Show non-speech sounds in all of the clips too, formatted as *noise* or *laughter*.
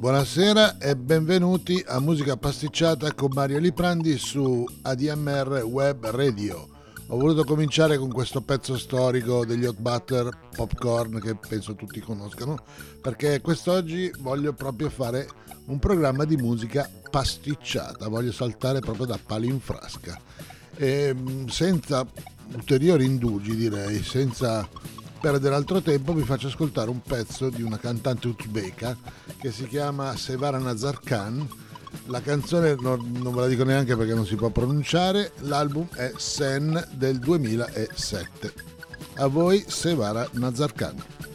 Buonasera e benvenuti a Musica Pasticciata con Mario Liprandi su ADMR Web Radio. Ho voluto cominciare con questo pezzo storico degli Hot Butter Popcorn che penso tutti conoscano, perché quest'oggi voglio proprio fare un programma di musica pasticciata, voglio saltare proprio da pali in frasca. E mm, senza ulteriori indugi direi, senza perdere altro tempo vi faccio ascoltare un pezzo di una cantante uzbeka che si chiama Sevara Nazarkan. La canzone non, non ve la dico neanche perché non si può pronunciare, l'album è Sen del 2007. A voi Sevara Nazarkan.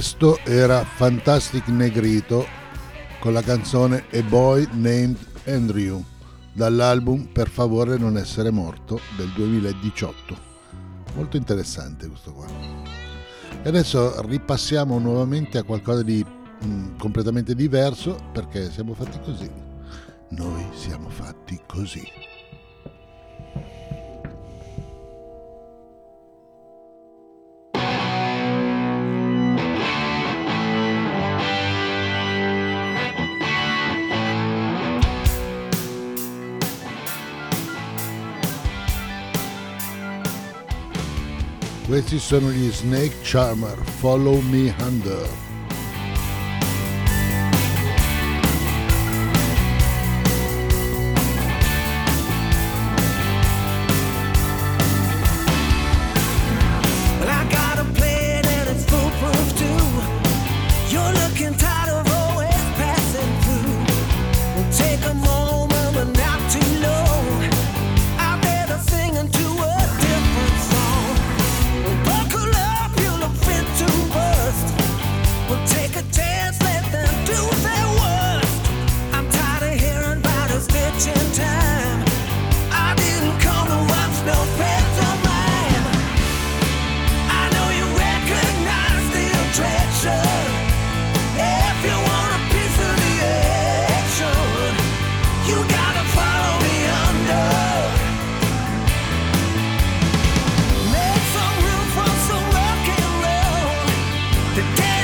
Questo era Fantastic Negrito con la canzone A Boy Named Andrew dall'album Per favore non essere morto del 2018. Molto interessante questo qua. E adesso ripassiamo nuovamente a qualcosa di mh, mm, completamente diverso perché siamo fatti così. Noi siamo fatti così. Questi sono gli Snake Charmer, Follow Me Under. the day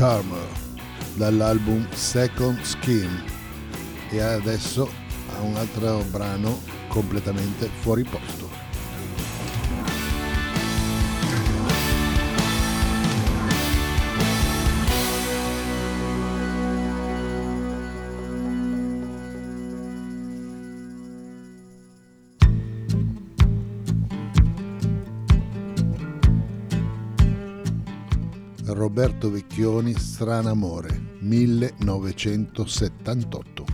Charmer dall'album Second Skin e adesso ha un altro brano completamente fuori posto. Vecchioni, Stranamore, 1978.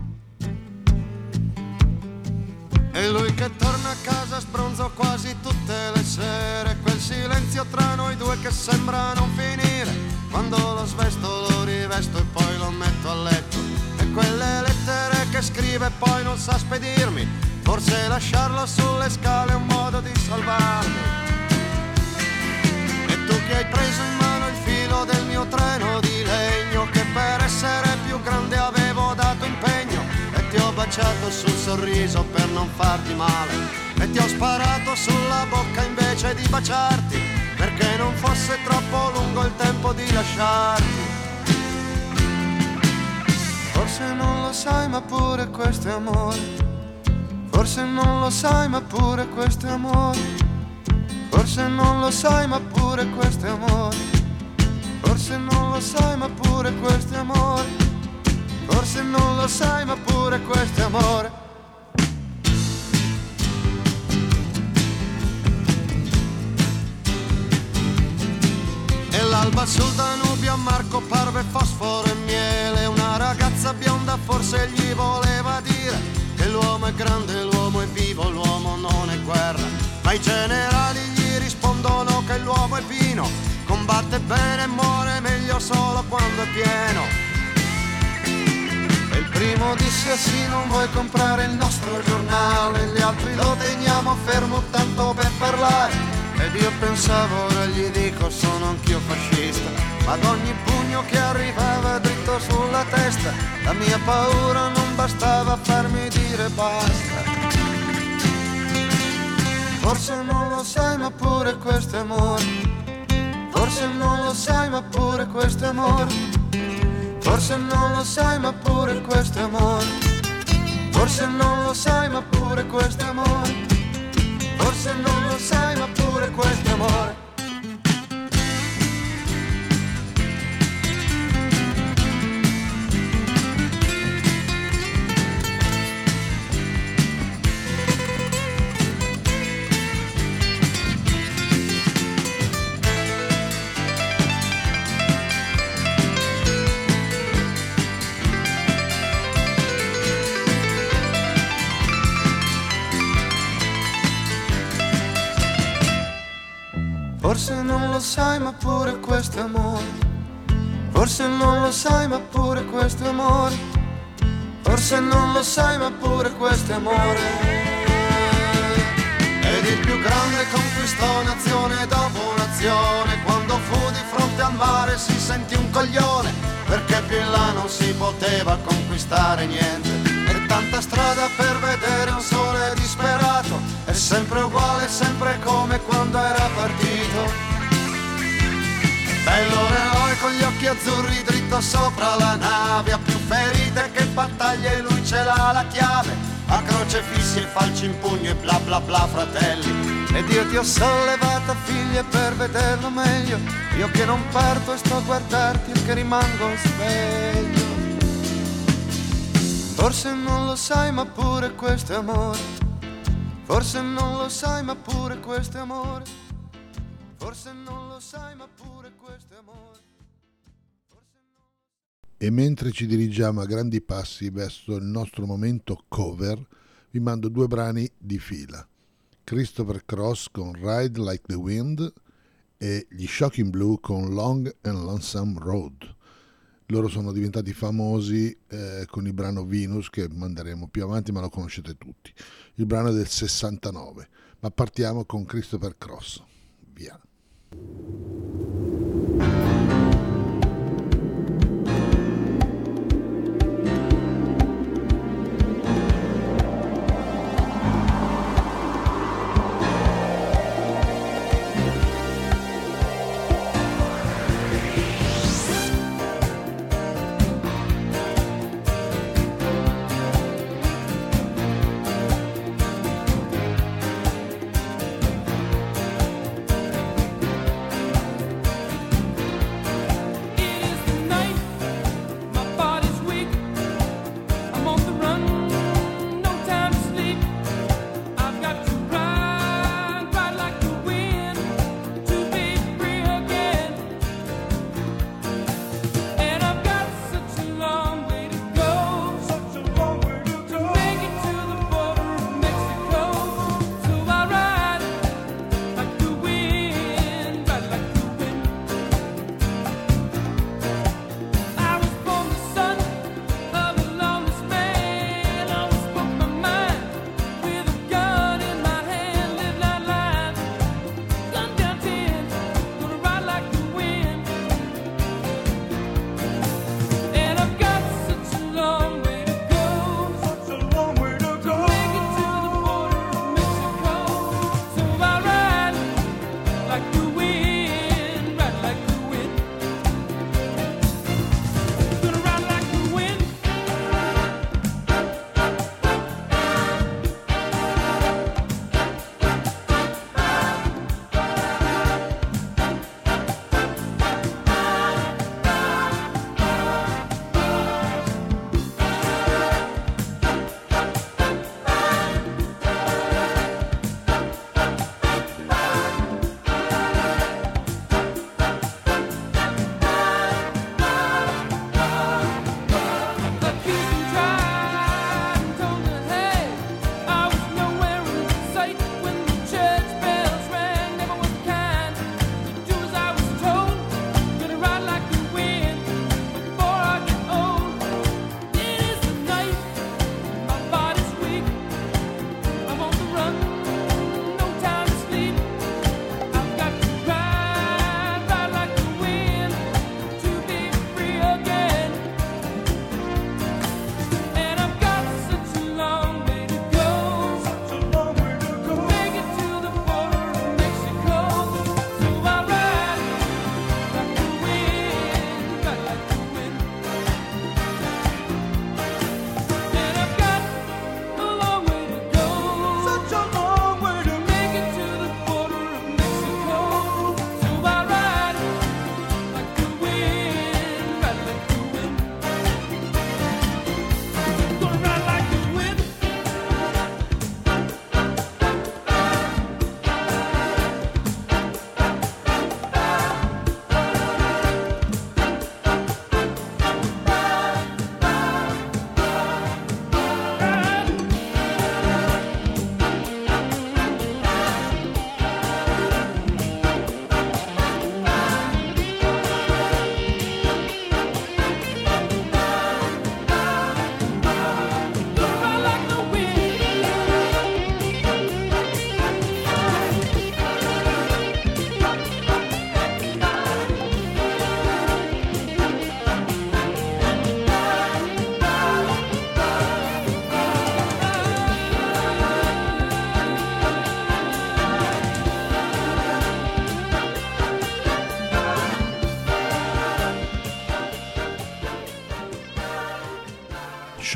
E lui che torna a casa sbronzo quasi tutte le sere, quel silenzio tra noi due che sembra non finire, quando lo svesto lo rivesto e poi lo metto a letto, e quelle lettere che scrive poi non sa spedirmi, forse lasciarlo sulle scale è un modo di salvarmi. E tu che hai preso in mano del mio treno di legno che per essere più grande avevo dato impegno e ti ho baciato sul sorriso per non farti male e ti ho sparato sulla bocca invece di baciarti perché non fosse troppo lungo il tempo di lasciarti. Forse non lo sai ma pure questo è amore. Forse non lo sai ma pure questo è amore. Forse non lo sai ma pure questo è amore. Forse non lo sai ma pure questo è amore. Forse non lo sai ma pure questo è amore. E l'alba sul Danubio a Marco parve fosforo e miele. Una ragazza bionda forse gli voleva dire che l'uomo è grande, l'uomo è vivo, l'uomo non è guerra. Ma i generali gli rispondono che l'uomo è vino combatte bene e muore meglio solo quando è pieno. E il primo disse sì, non vuoi comprare il nostro giornale, gli altri lo teniamo fermo tanto per parlare. Ed io pensavo, ora gli dico, sono anch'io fascista, ma ad ogni pugno che arrivava dritto sulla testa, la mia paura non bastava farmi dire basta. Forse non lo sai, ma pure questo è amore Forse non lo sai ma pure questo è amore Forse non lo sai ma pure questo è amore Forse non lo sai ma pure questo è amore Forse non lo sai ma pure questo è amore lo sai ma pure questo amore. Forse non lo sai ma pure questo è amore. Forse non lo sai ma pure questo è amore. Ed il più grande conquistò nazione dopo nazione. Quando fu di fronte al mare si sentì un coglione. Perché più in là non si poteva conquistare niente. E tanta strada per vedere un sole disperato. È sempre uguale, sempre come quando era partito. Bello eroe con gli occhi azzurri dritto sopra la nave Ha più ferite che battaglie lui ce l'ha la chiave. A croce fissi e falci in pugno e bla bla bla fratelli. Ed io ti ho sollevata figlia per vederlo meglio. Io che non parto e sto a guardarti e che rimango sveglio. Forse non lo sai ma pure questo è amore. Forse non lo sai ma pure questo è amore. Forse non lo sai ma pure e mentre ci dirigiamo a grandi passi verso il nostro momento cover, vi mando due brani di fila. Christopher Cross con Ride Like the Wind e gli Shocking Blue con Long and Lonesome Road. Loro sono diventati famosi eh, con il brano Venus che manderemo più avanti, ma lo conoscete tutti. Il brano è del 69, ma partiamo con Christopher Cross. Via.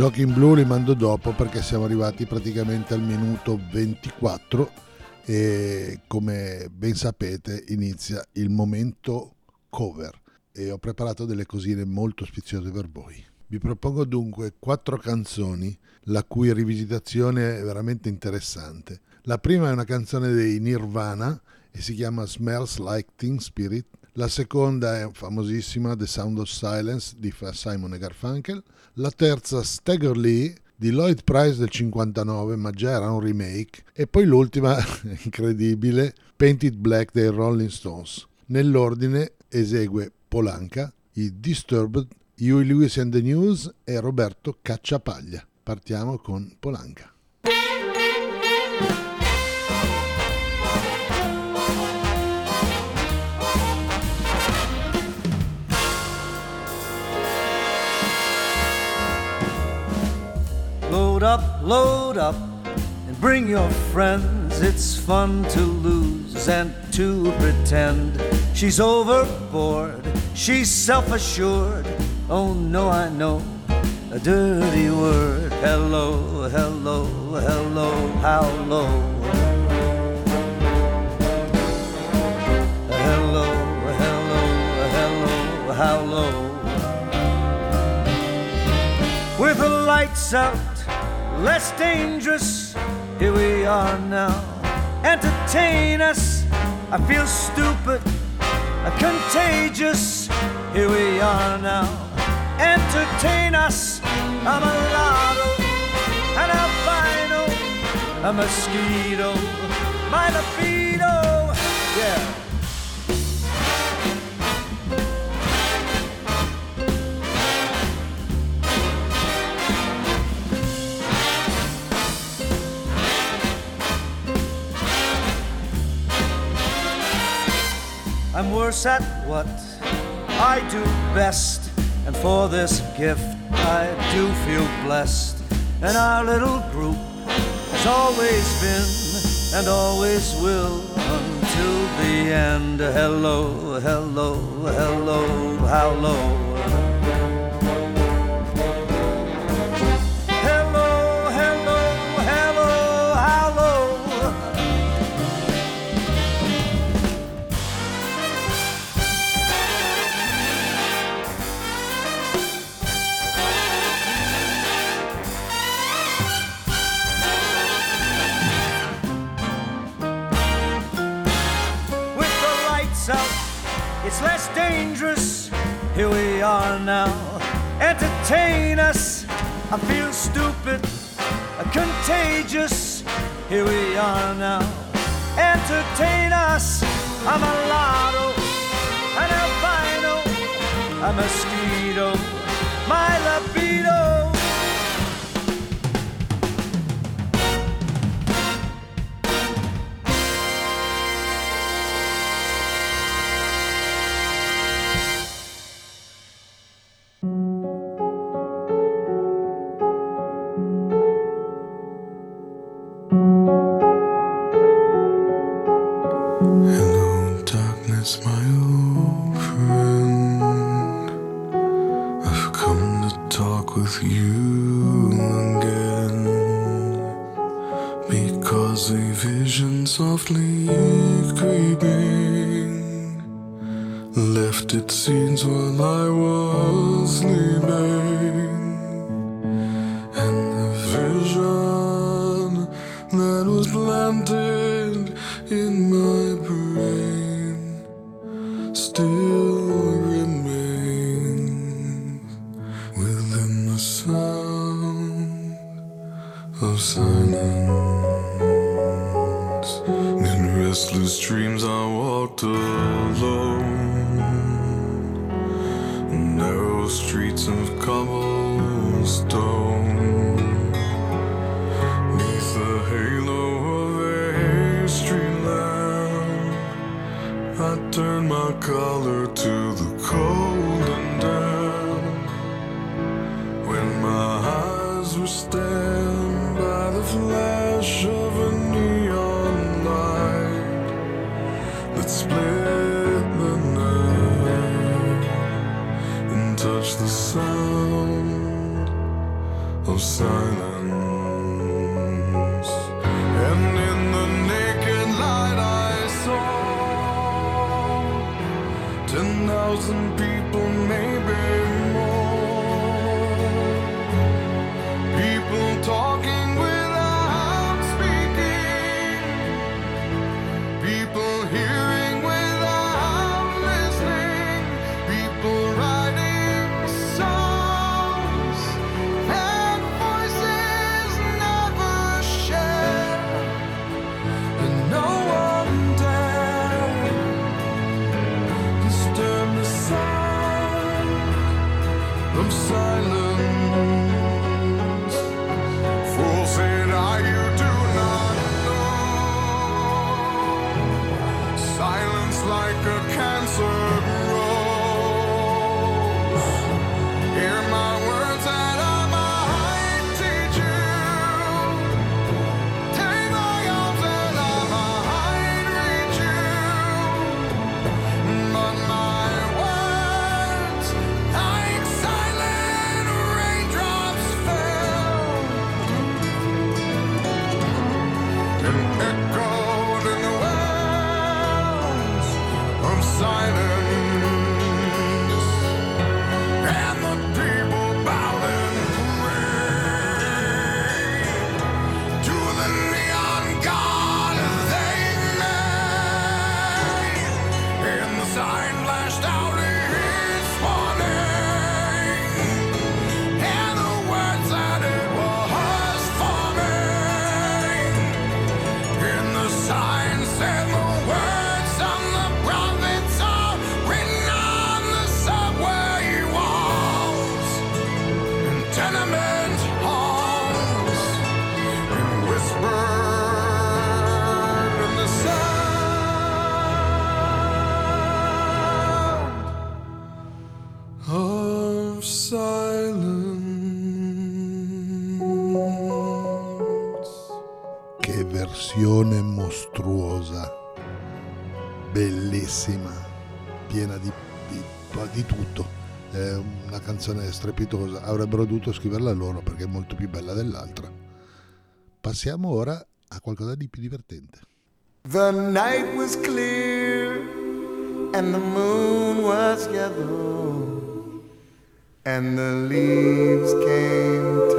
Shocking Blue li mando dopo perché siamo arrivati praticamente al minuto 24 e come ben sapete inizia il momento cover e ho preparato delle cosine molto spiziose per voi. Vi propongo dunque quattro canzoni la cui rivisitazione è veramente interessante. La prima è una canzone dei Nirvana e si chiama Smells Like Teen Spirit. La seconda è famosissima The Sound of Silence di Simon e Garfunkel. La terza Stagger Lee di Lloyd Price del 59, ma già era un remake. E poi l'ultima, *laughs* incredibile, Painted Black dei Rolling Stones. Nell'ordine esegue Polanca, i Disturbed, Huey Lewis and the News e Roberto Cacciapaglia. Partiamo con Polanca. Load up, load up, and bring your friends. It's fun to lose and to pretend. She's overboard, she's self assured. Oh no, I know a dirty word. Hello, hello, hello, how low? Hello, hello, hello, how low? With the lights out, less dangerous, here we are now. Entertain us, I feel stupid, contagious, here we are now. Entertain us. I'm a lotto, an albino, a mosquito, my libido, yeah. I'm worse at what I do best and for this gift, I do feel blessed. And our little group has always been and always will until the end. Hello, hello, hello, how low? Now. Entertain us. I feel stupid, contagious. Here we are now. Entertain us. I'm a lotto, an albino, a mosquito, my libido. catch the sound of silence. And in the naked light, I saw ten thousand people. canzone strepitosa, avrebbero dovuto scriverla loro perché è molto più bella dell'altra. Passiamo ora a qualcosa di più divertente. The night was clear and the moon was yellow and the leaves came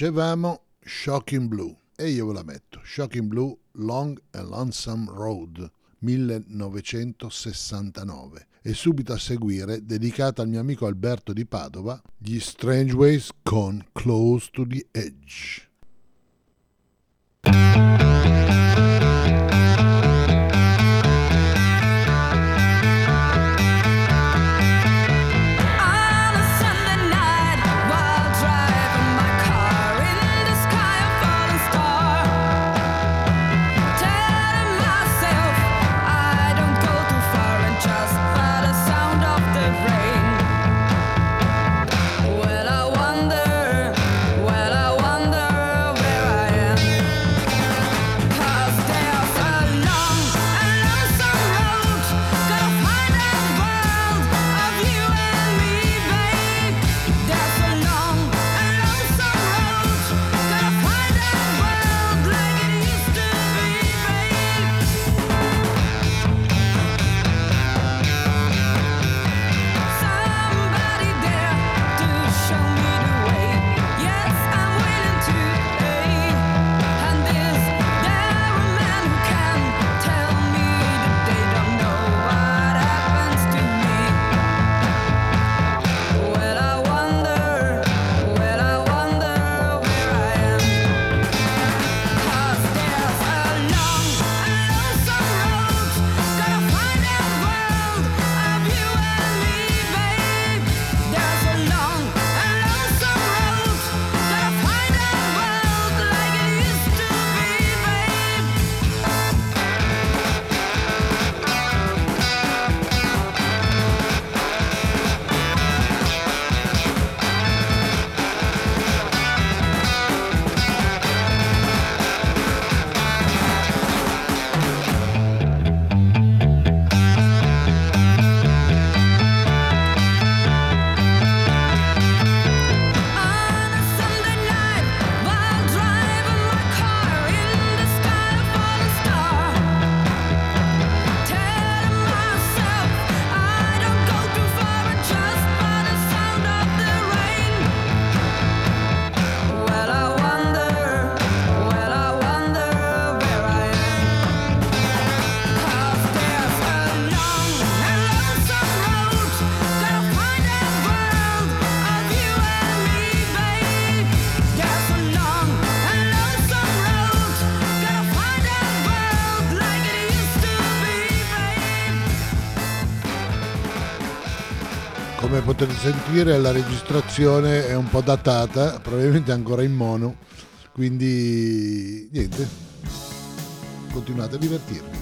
dicevamo Shocking Blue e io ve la metto. Shocking Blue Long and Lonesome Road 1969 e subito a seguire, dedicata al mio amico Alberto di Padova, gli Strange Ways con Close to the Edge. Come potete sentire la registrazione è un po' datata, probabilmente ancora in mono, quindi niente, continuate a divertirvi.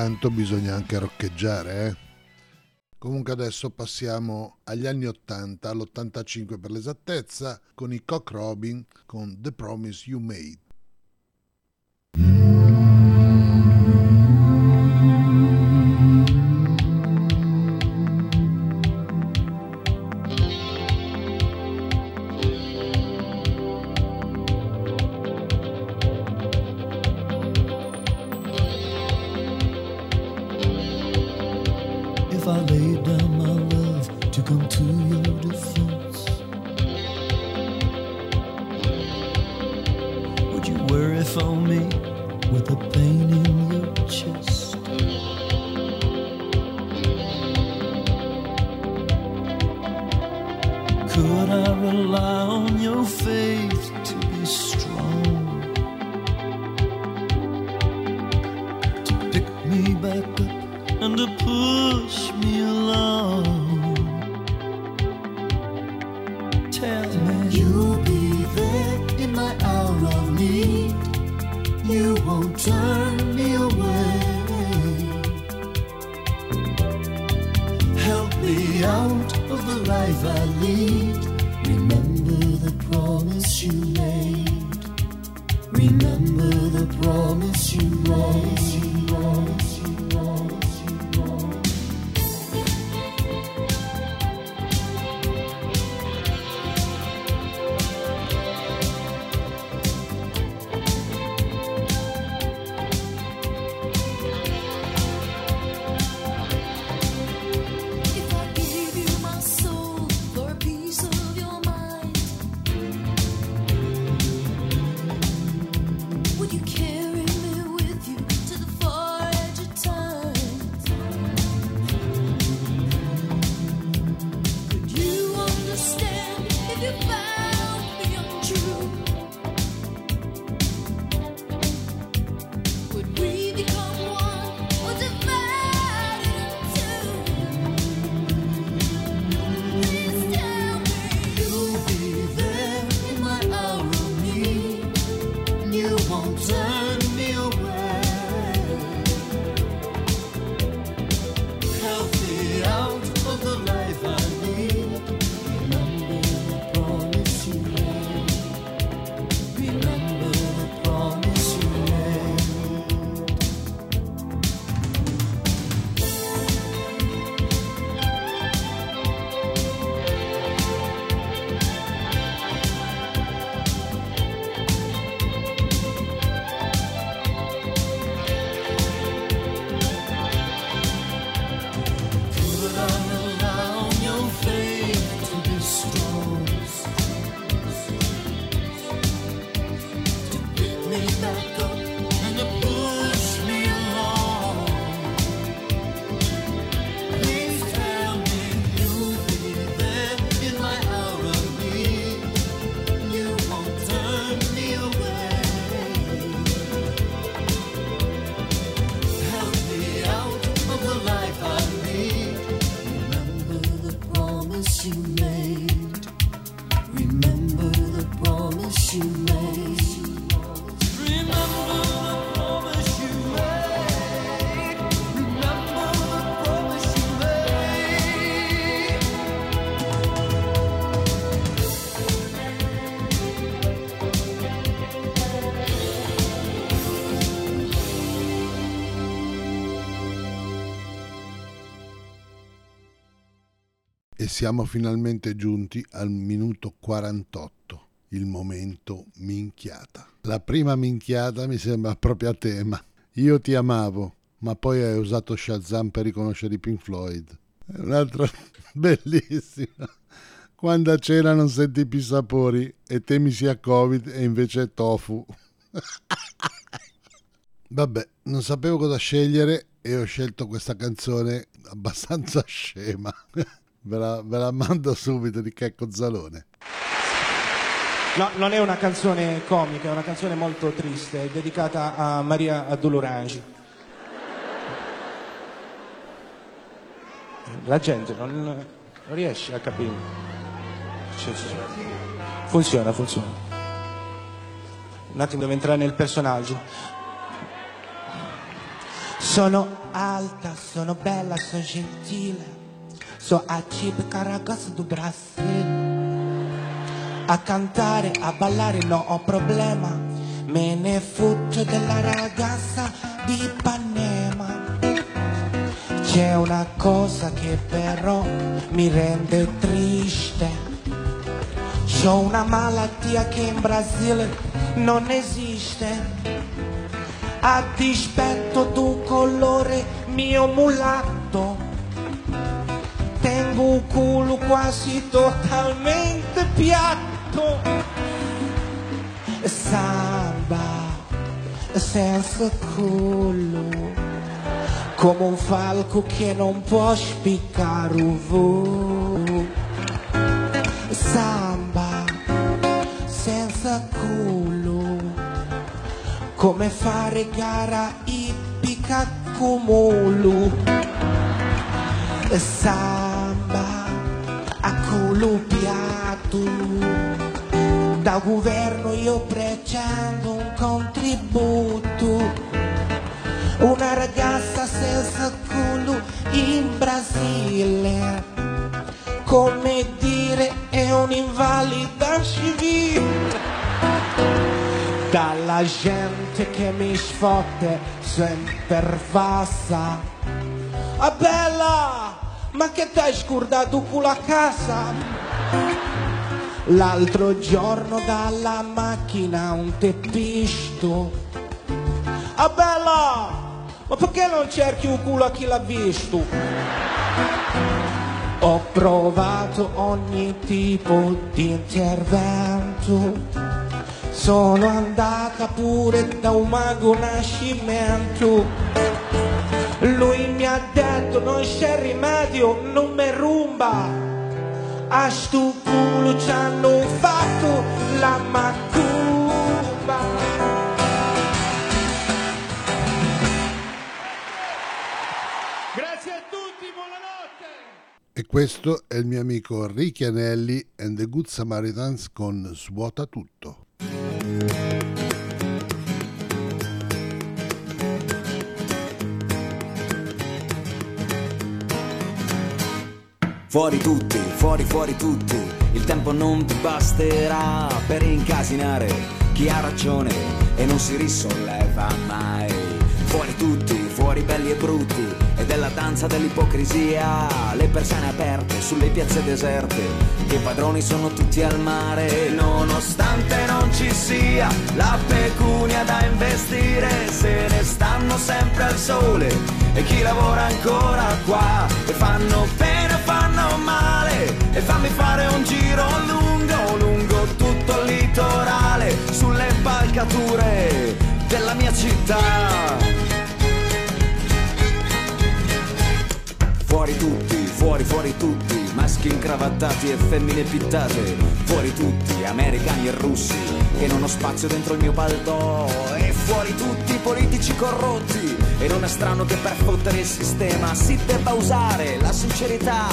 tanto bisogna anche roccheggiare, eh? Comunque adesso passiamo agli anni 80, all'85 per l'esattezza, con i Cock Robin con The Promise You Made. Siamo finalmente giunti al minuto 48, il momento minchiata. La prima minchiata mi sembra proprio a tema. Io ti amavo, ma poi hai usato Shazam per riconoscere i Pink Floyd. Un'altra *laughs* bellissima. Quando a cena non senti più sapori e temi sia Covid e invece è tofu. *laughs* Vabbè, non sapevo cosa scegliere e ho scelto questa canzone abbastanza scema. *laughs* Ve la, ve la mando subito di Checco Zalone. No, non è una canzone comica, è una canzone molto triste, è dedicata a Maria Addolorangi. La gente non, non riesce a capire. Funziona, funziona. Un attimo devo entrare nel personaggio. Sono alta, sono bella, sono gentile. Sono a tipica ragazza do Brasil. A cantare, a ballare non ho problema. Me ne fotto della ragazza di Ipanema. C'è una cosa che però mi rende triste. C'ho una malattia che in Brasile non esiste. A dispetto d'un colore mio mulatto. Un culo quasi totalmente piatto. Samba senza culo. Come un falco che non può spiccare un volo. Samba senza culo. Come fare gara ippica cumulo. Samba a culo piatto. Da governo io pretendo un contributo. Una ragazza senza culo in Brasile come dire è un'invalida civile dalla gente che mi sfotte sempre passa ah bella ma che t'hai scordato il culo a casa L'altro giorno dalla macchina un teppisto Ah bella ma perché non cerchi un culo a chi l'ha visto? Ho provato ogni tipo di intervento sono andata pure da un mago nascimento. Lui mi ha detto non c'è rimedio, non me rumba. A sto culo ci hanno fatto la macumba. Grazie a tutti, buonanotte. E questo è il mio amico Ricky Anelli and the Good Samaritans con Svuota tutto. Fuori tutti, fuori fuori tutti, il tempo non ti basterà per incasinare. Chi ha ragione e non si risolleva mai. Fuori tutti, fuori belli e brutti, e della danza dell'ipocrisia, le persone aperte sulle piazze deserte, che padroni sono tutti al mare, nonostante non ci sia la pecunia da investire, se ne stanno sempre al sole, e chi lavora ancora qua, e fanno fanno male, e fammi fare un giro lungo, lungo tutto il litorale, sulle impalcature della mia città. Fuori tutti, fuori, fuori tutti, maschi incravattati e femmine pittate. Fuori tutti, americani e russi, che non ho spazio dentro il mio palto. E fuori tutti, politici corrotti. E non è strano che per fottere il sistema si debba usare la sincerità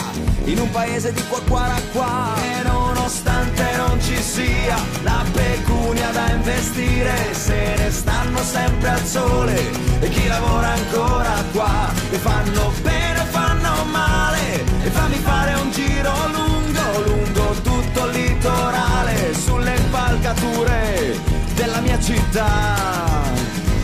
in un paese di qua qua qua. E nonostante non ci sia la pecunia da investire, se ne stanno sempre al sole. E chi lavora ancora qua, e fanno bene e fammi fare un giro lungo, lungo tutto il litorale sulle impalcature della mia città.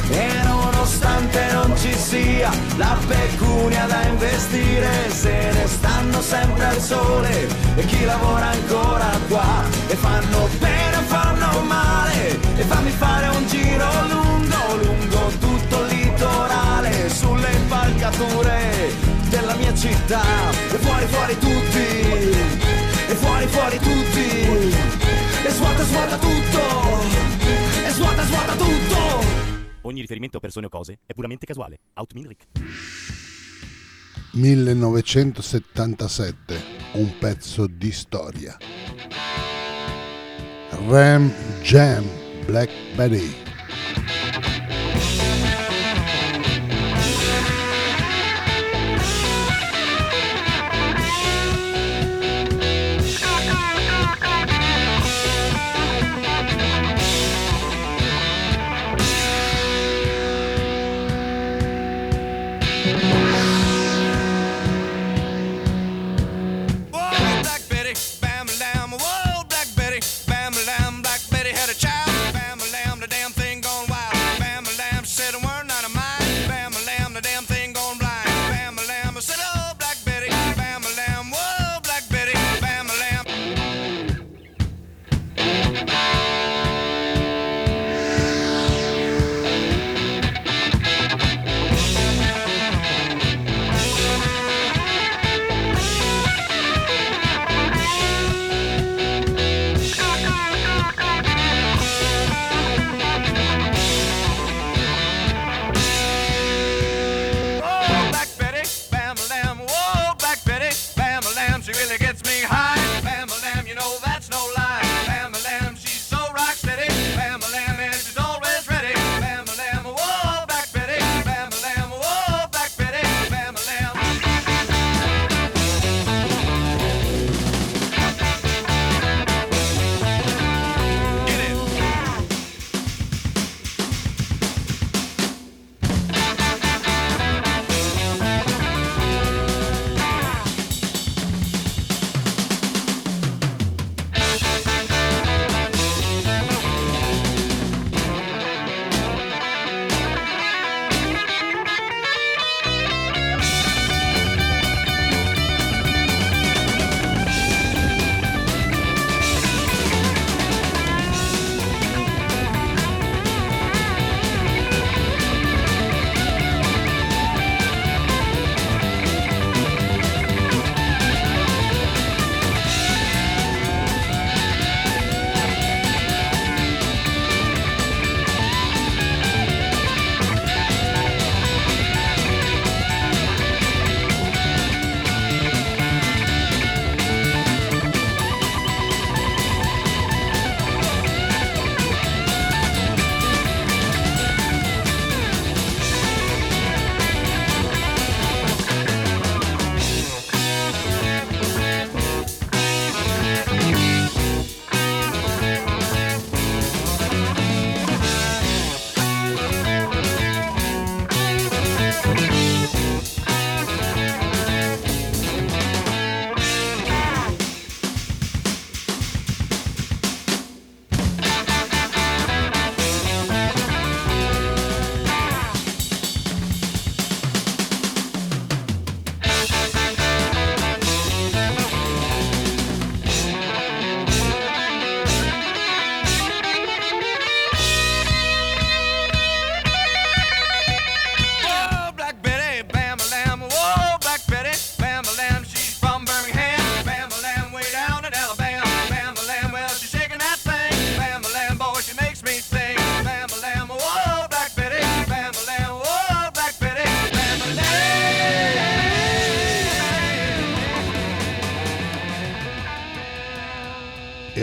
E nonostante non ci sia la pecunia da investire, se ne stanno sempre al sole. E chi lavora ancora qua e fanno bene o fanno male. E fammi fare un giro lungo, lungo tutto il litorale sulle impalcature della mia città fuori fuori tutti e fuori fuori tutti e svuota svuota tutto e svuota svuota tutto Ogni riferimento a persone o cose è puramente casuale. Outmin Rick. 1977, un pezzo di storia. Ram Jam, Black Betty.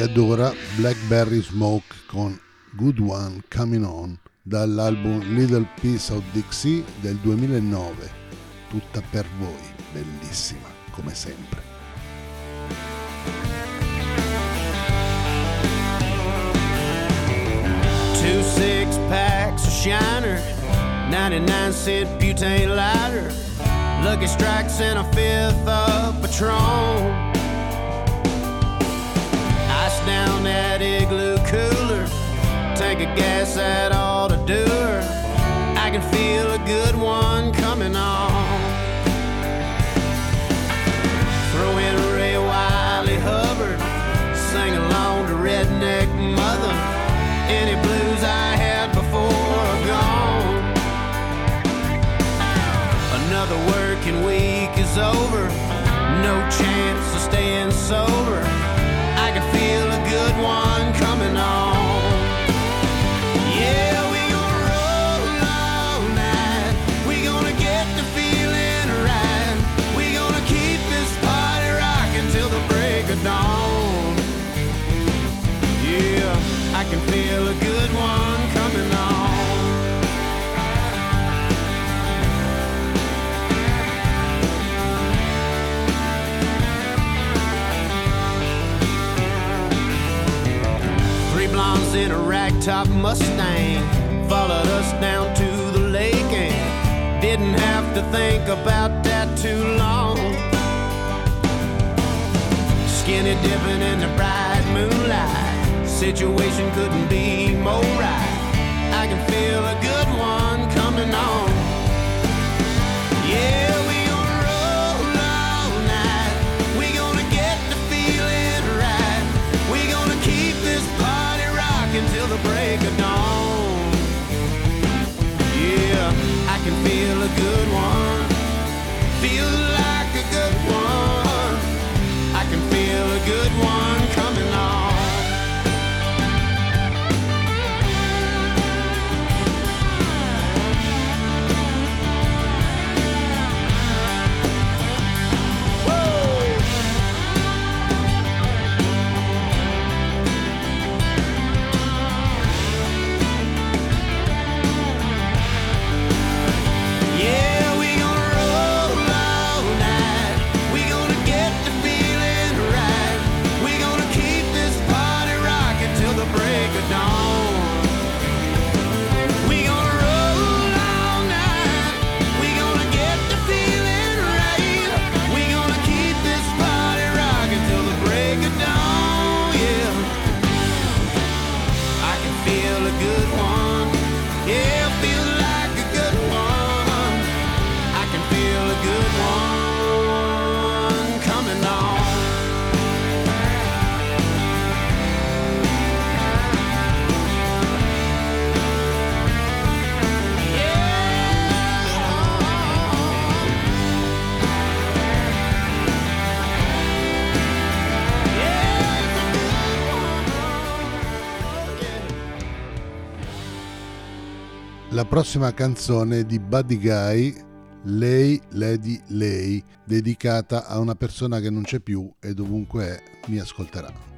Ed ora Blackberry Smoke con Good One Coming On dall'album Little Piece of Dixie del 2009. Tutta per voi, bellissima come sempre. Two six packs of Shiner, 99 cent butane lighter, Lucky Strikes and a fifth of Patron. That igloo cooler, tank of gas that ought to do her. I can feel a good one coming on. Throw in Ray Wiley Hubbard, sing along to Redneck Mother. Any blues I had before are gone. Another working week is over, no chance of staying sober. Blondes in a ragtop Mustang followed us down to the lake and didn't have to think about that too long. Skinny dipping in the bright moonlight, situation couldn't be more right. I can feel a good one coming on. Yeah, the break of dawn. Yeah, I can feel a good one. Feel like a good one. I can feel a good one coming on. Prossima canzone di Buddy Guy, Lei, Lady, Lei, dedicata a una persona che non c'è più e dovunque è mi ascolterà.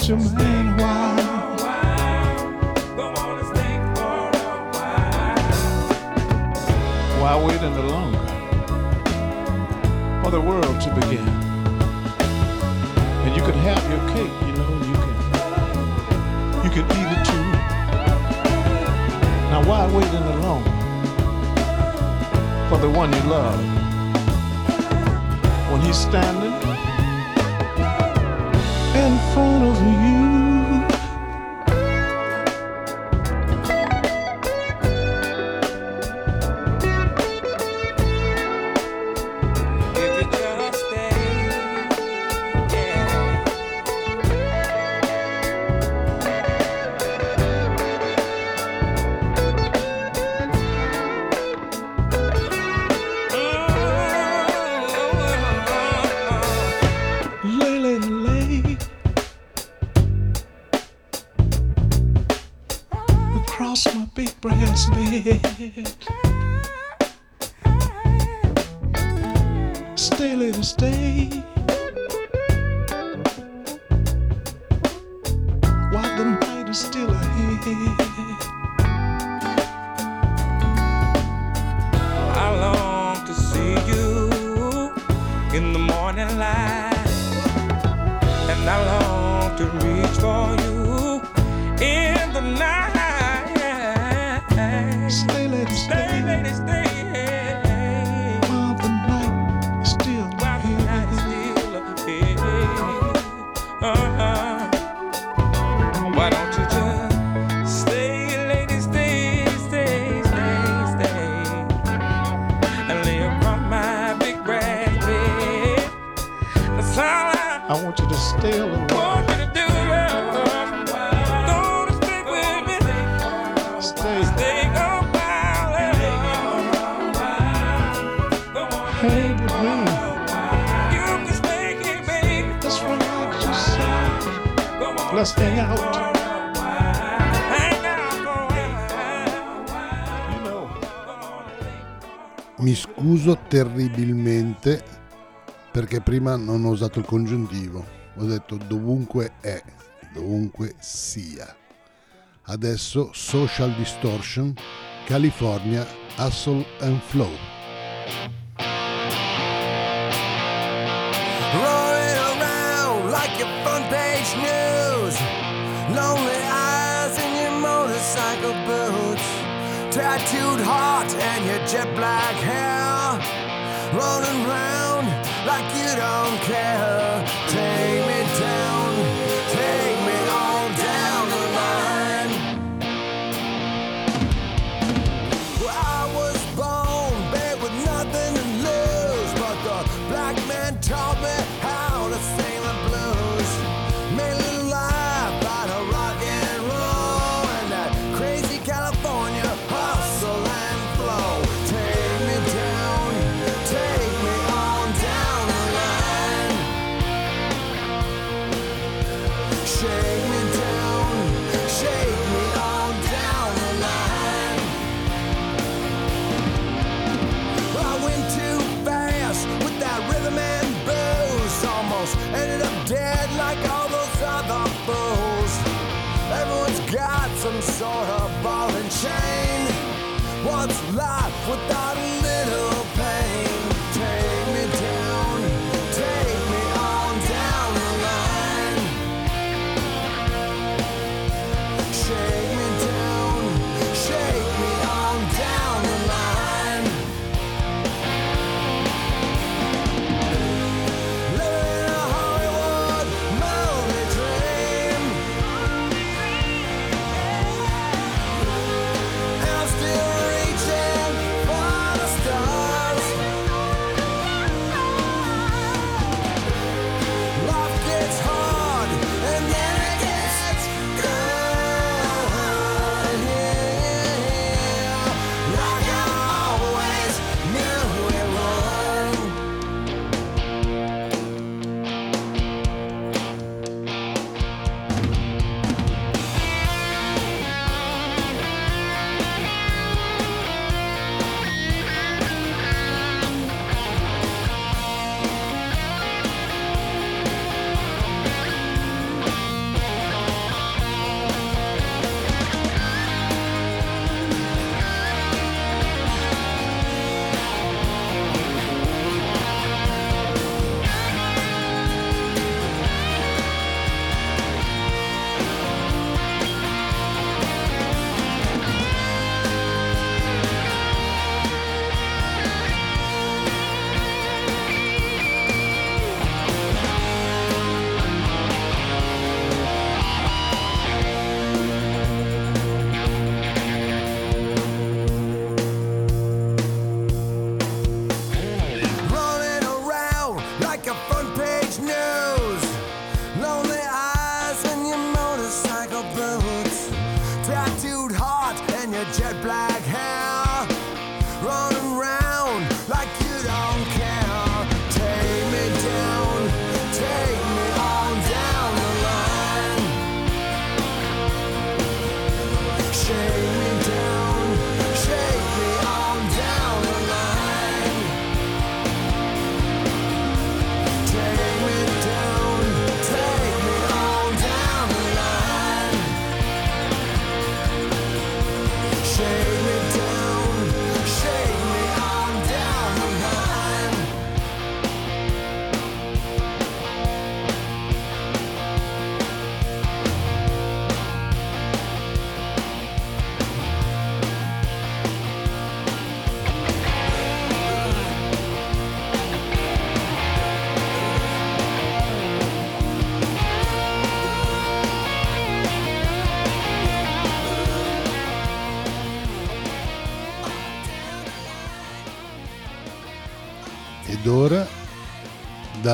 let your mind wild. Why wait any longer for the world to begin? And you can have your cake, you know, you can you can eat it too. Now why wait any longer for the one you love? When he's standing in front of you. stay. terribilmente perché prima non ho usato il congiuntivo, ho detto dovunque è, dovunque sia. Adesso Social Distortion, California, Hustle and Flow. Tattooed heart and your jet black hair. running round like you don't care. without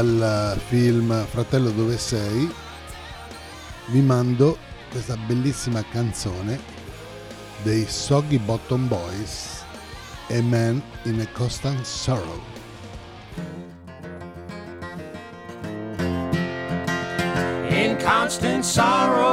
dal film Fratello dove sei, vi mando questa bellissima canzone dei Soggy Bottom Boys, A Man in a Constant Sorrow. in constant sorrow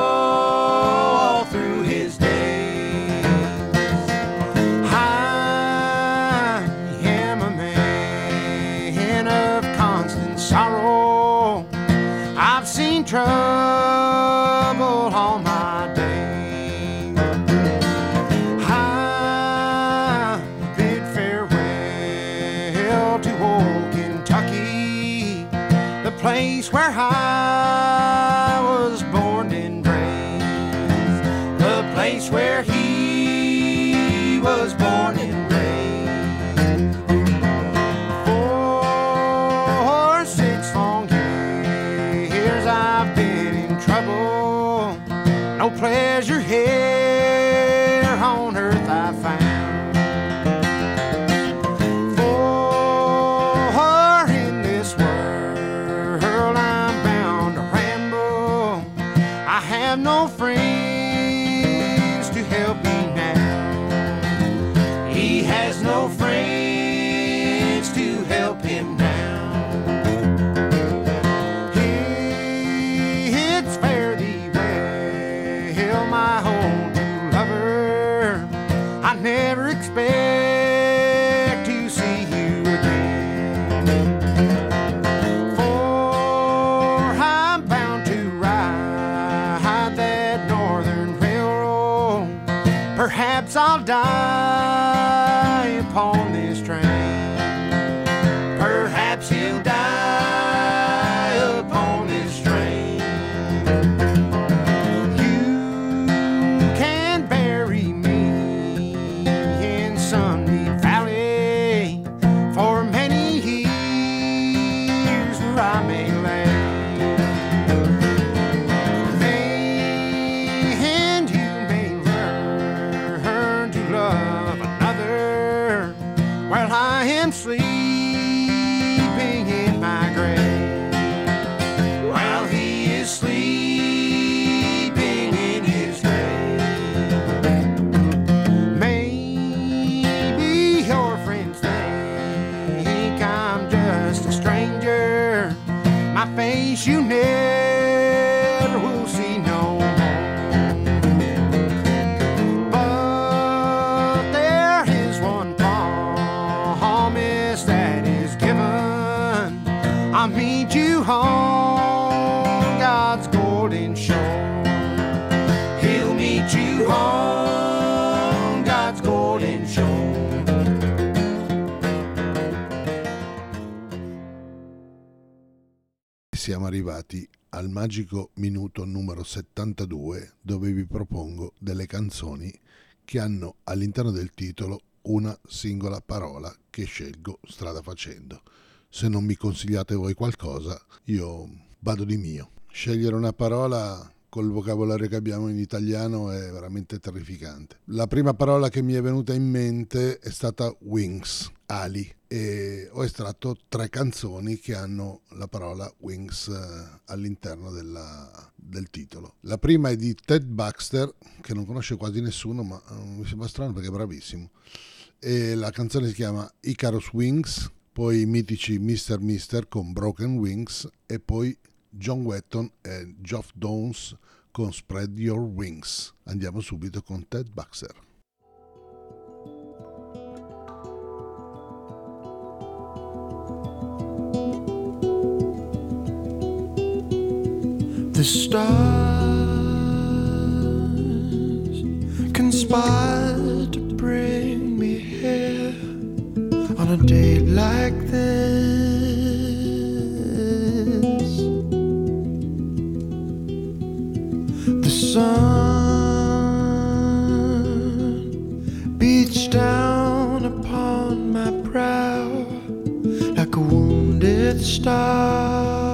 magico minuto numero 72 dove vi propongo delle canzoni che hanno all'interno del titolo una singola parola che scelgo strada facendo. Se non mi consigliate voi qualcosa, io vado di mio. Scegliere una parola col vocabolario che abbiamo in italiano è veramente terrificante. La prima parola che mi è venuta in mente è stata wings, ali, e ho estratto tre canzoni che hanno la parola wings eh, all'interno della- del titolo. La prima è di Ted Baxter, che non conosce quasi nessuno, ma eh, mi sembra strano perché è bravissimo. E la canzone si chiama Icarus Wings, poi i mitici Mr. Mister con Broken Wings e poi John Wetton e Geoff Downs con Spread Your Wings. Andiamo subito con Ted Baxter. The stars conspire to bring me here on a day like this. Sun beats down upon my brow like a wounded star.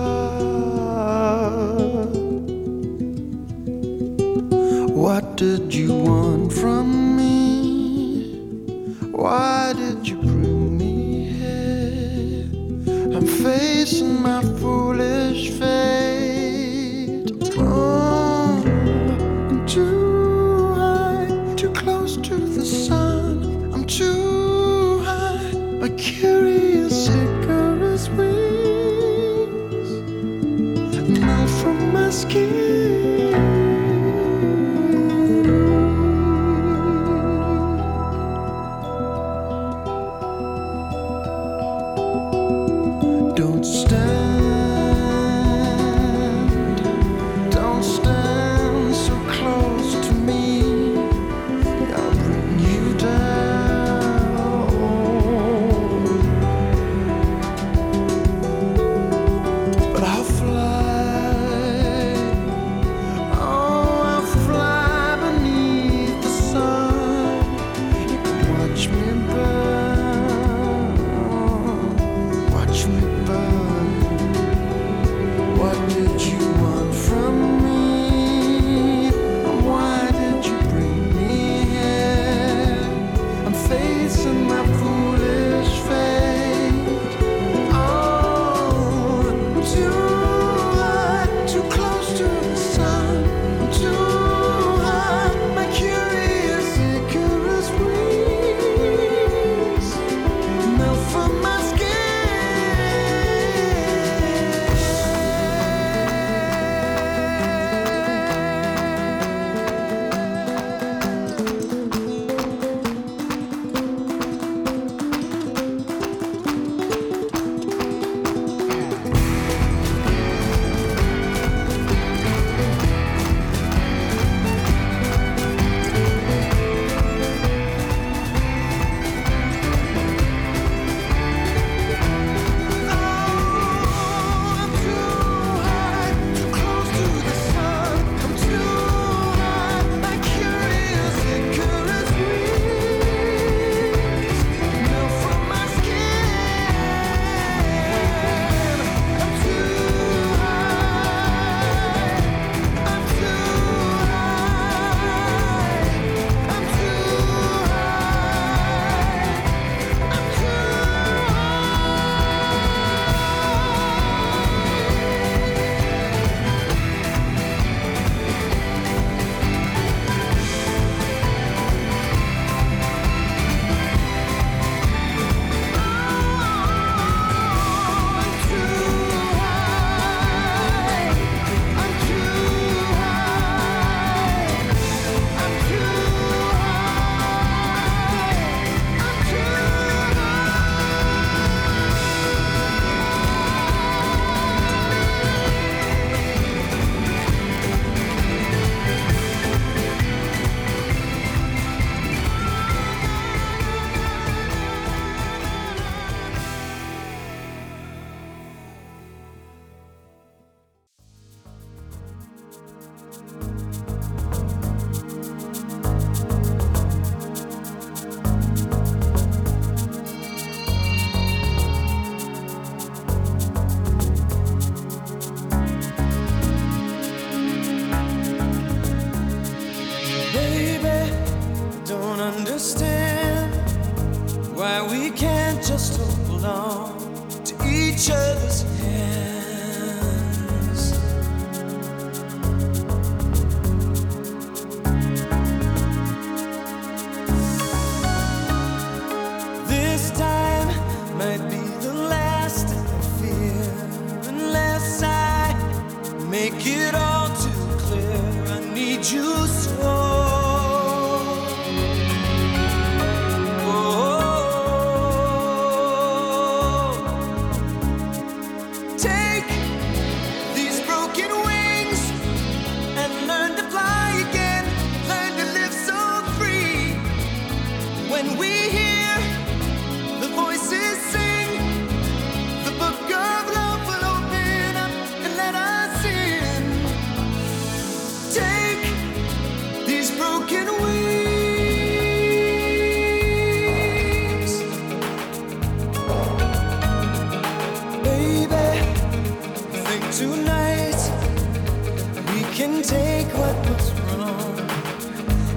can take what was wrong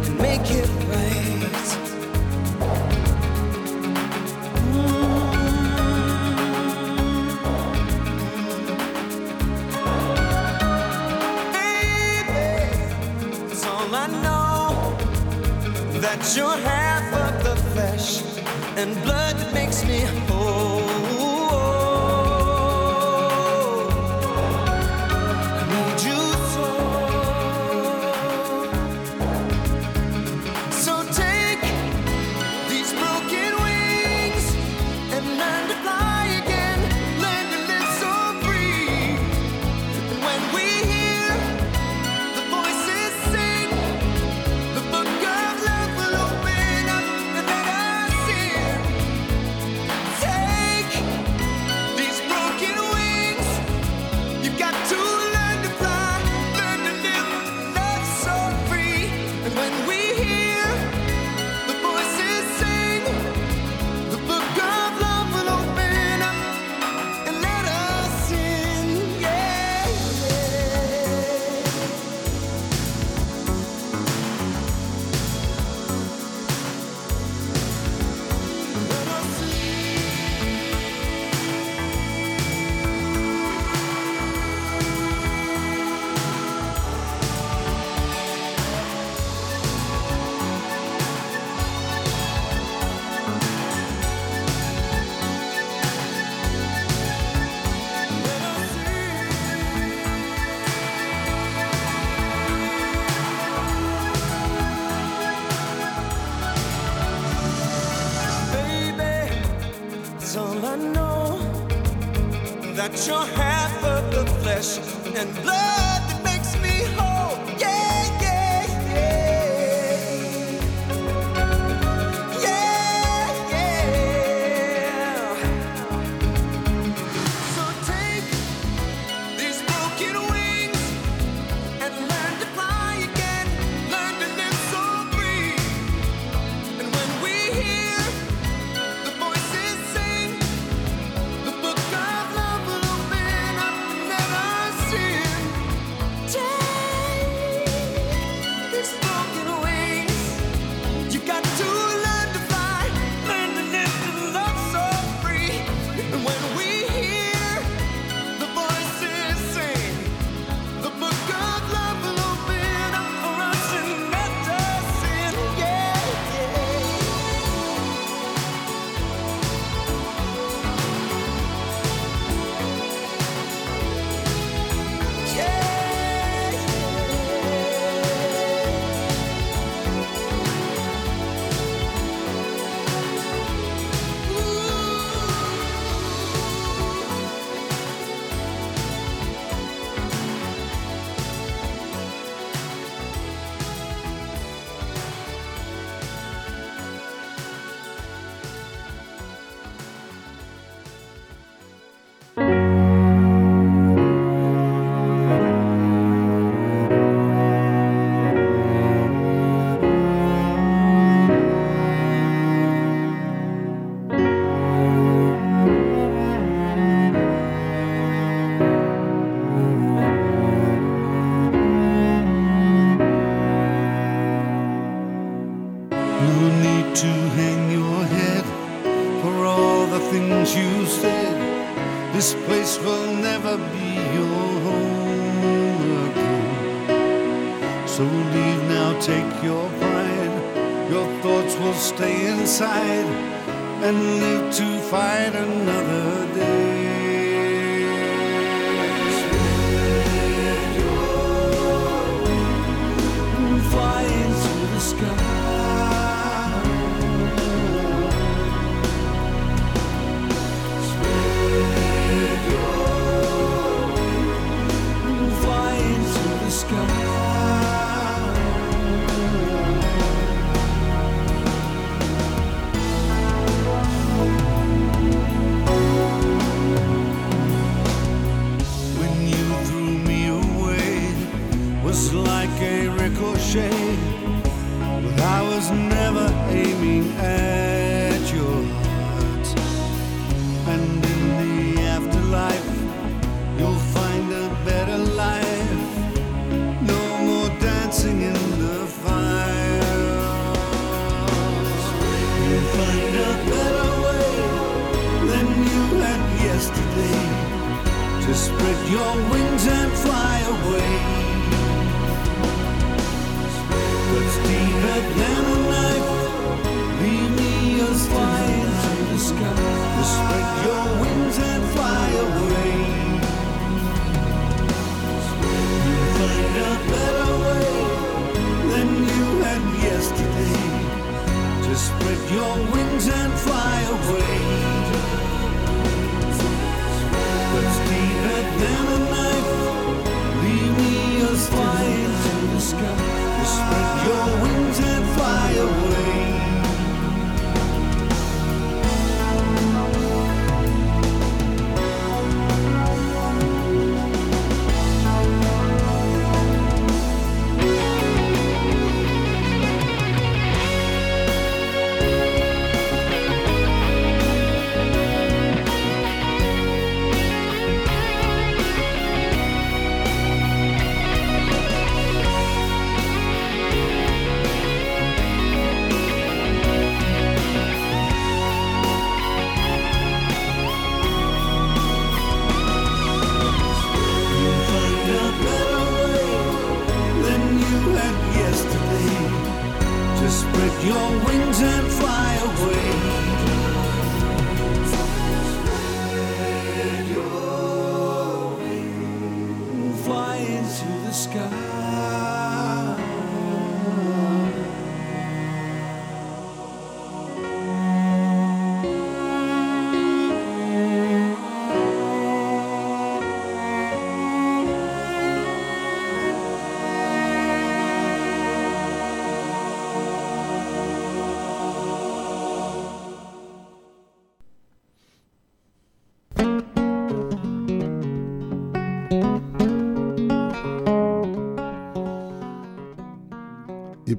and make it right. Mm. Baby, all I know that you're half of the flesh and blood that makes me whole.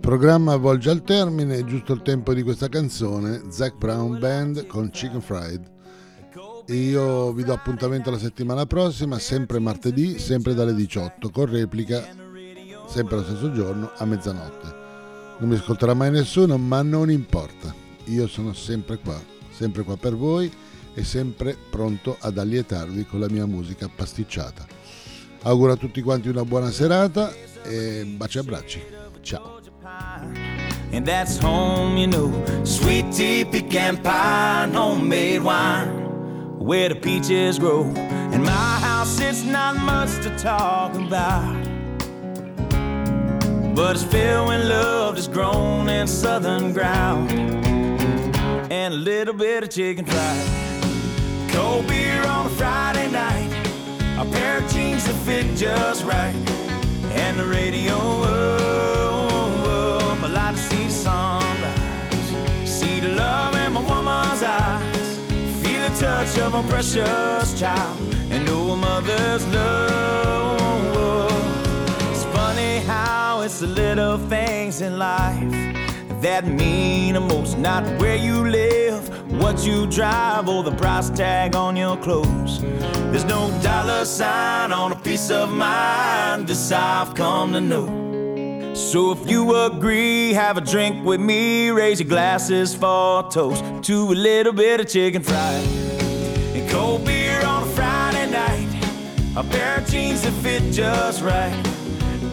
Programma volge al termine, è giusto il tempo di questa canzone, Zac Brown Band con Chicken Fried. Io vi do appuntamento la settimana prossima, sempre martedì, sempre dalle 18, con replica, sempre lo stesso giorno, a mezzanotte. Non mi ascolterà mai nessuno, ma non importa. Io sono sempre qua, sempre qua per voi e sempre pronto ad allietarvi con la mia musica pasticciata. Auguro a tutti quanti una buona serata e baci e abbracci. Ciao. And that's home, you know. Sweet tea, pecan pie, and homemade wine. Where the peaches grow. In my house, it's not much to talk about. But it's filled when love is grown in southern ground. And a little bit of chicken fried. Cold beer on a Friday night. A pair of jeans that fit just right. And the radio up. Touch of a precious child. And know a mother's love. It's funny how it's the little things in life that mean the most. Not where you live, what you drive, or the price tag on your clothes. There's no dollar sign on a piece of mind. This I've come to know. So if you agree, have a drink with me. Raise your glasses for a toast to a little bit of chicken fried cold beer on a Friday night. A pair of jeans that fit just right,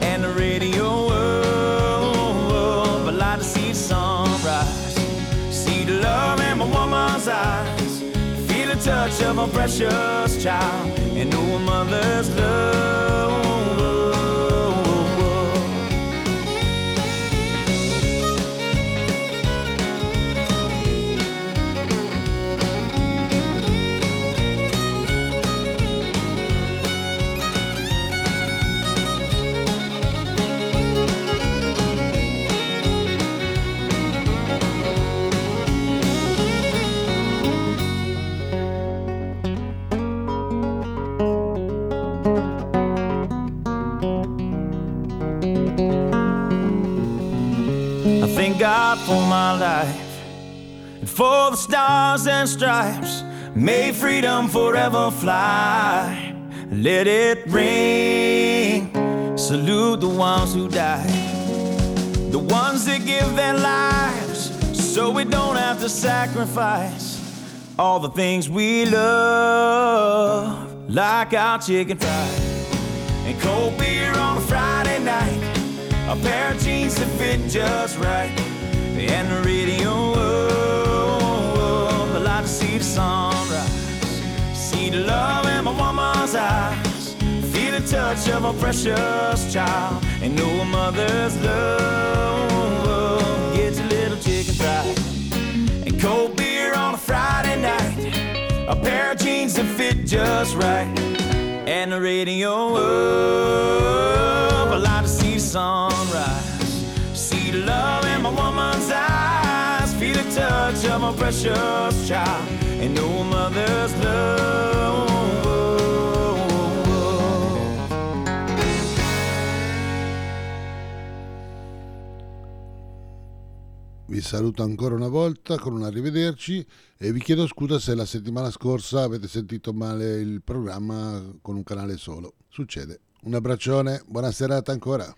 and the radio up. I like to see the sunrise, see the love in my woman's eyes, feel the touch of a precious child, and know a mother's love. For my life and for the stars and stripes. May freedom forever fly. Let it ring. Salute the ones who died, the ones that give their lives so we don't have to sacrifice all the things we love, like our chicken fried and cold beer on a Friday night. A pair of jeans that fit just right. And the radio up. I like to see the sunrise. See the love in my woman's eyes. Feel the touch of a precious child. And know a mother's love. Get your little chicken fried. And cold beer on a Friday night. A pair of jeans that fit just right. And the radio up. I like to see the sunrise. Love in my woman's eyes. Feel the touch of my precious child. And a mother's love. Vi saluto ancora una volta con un arrivederci e vi chiedo scusa se la settimana scorsa avete sentito male il programma con un canale solo. Succede. Un abbraccione, buona serata ancora.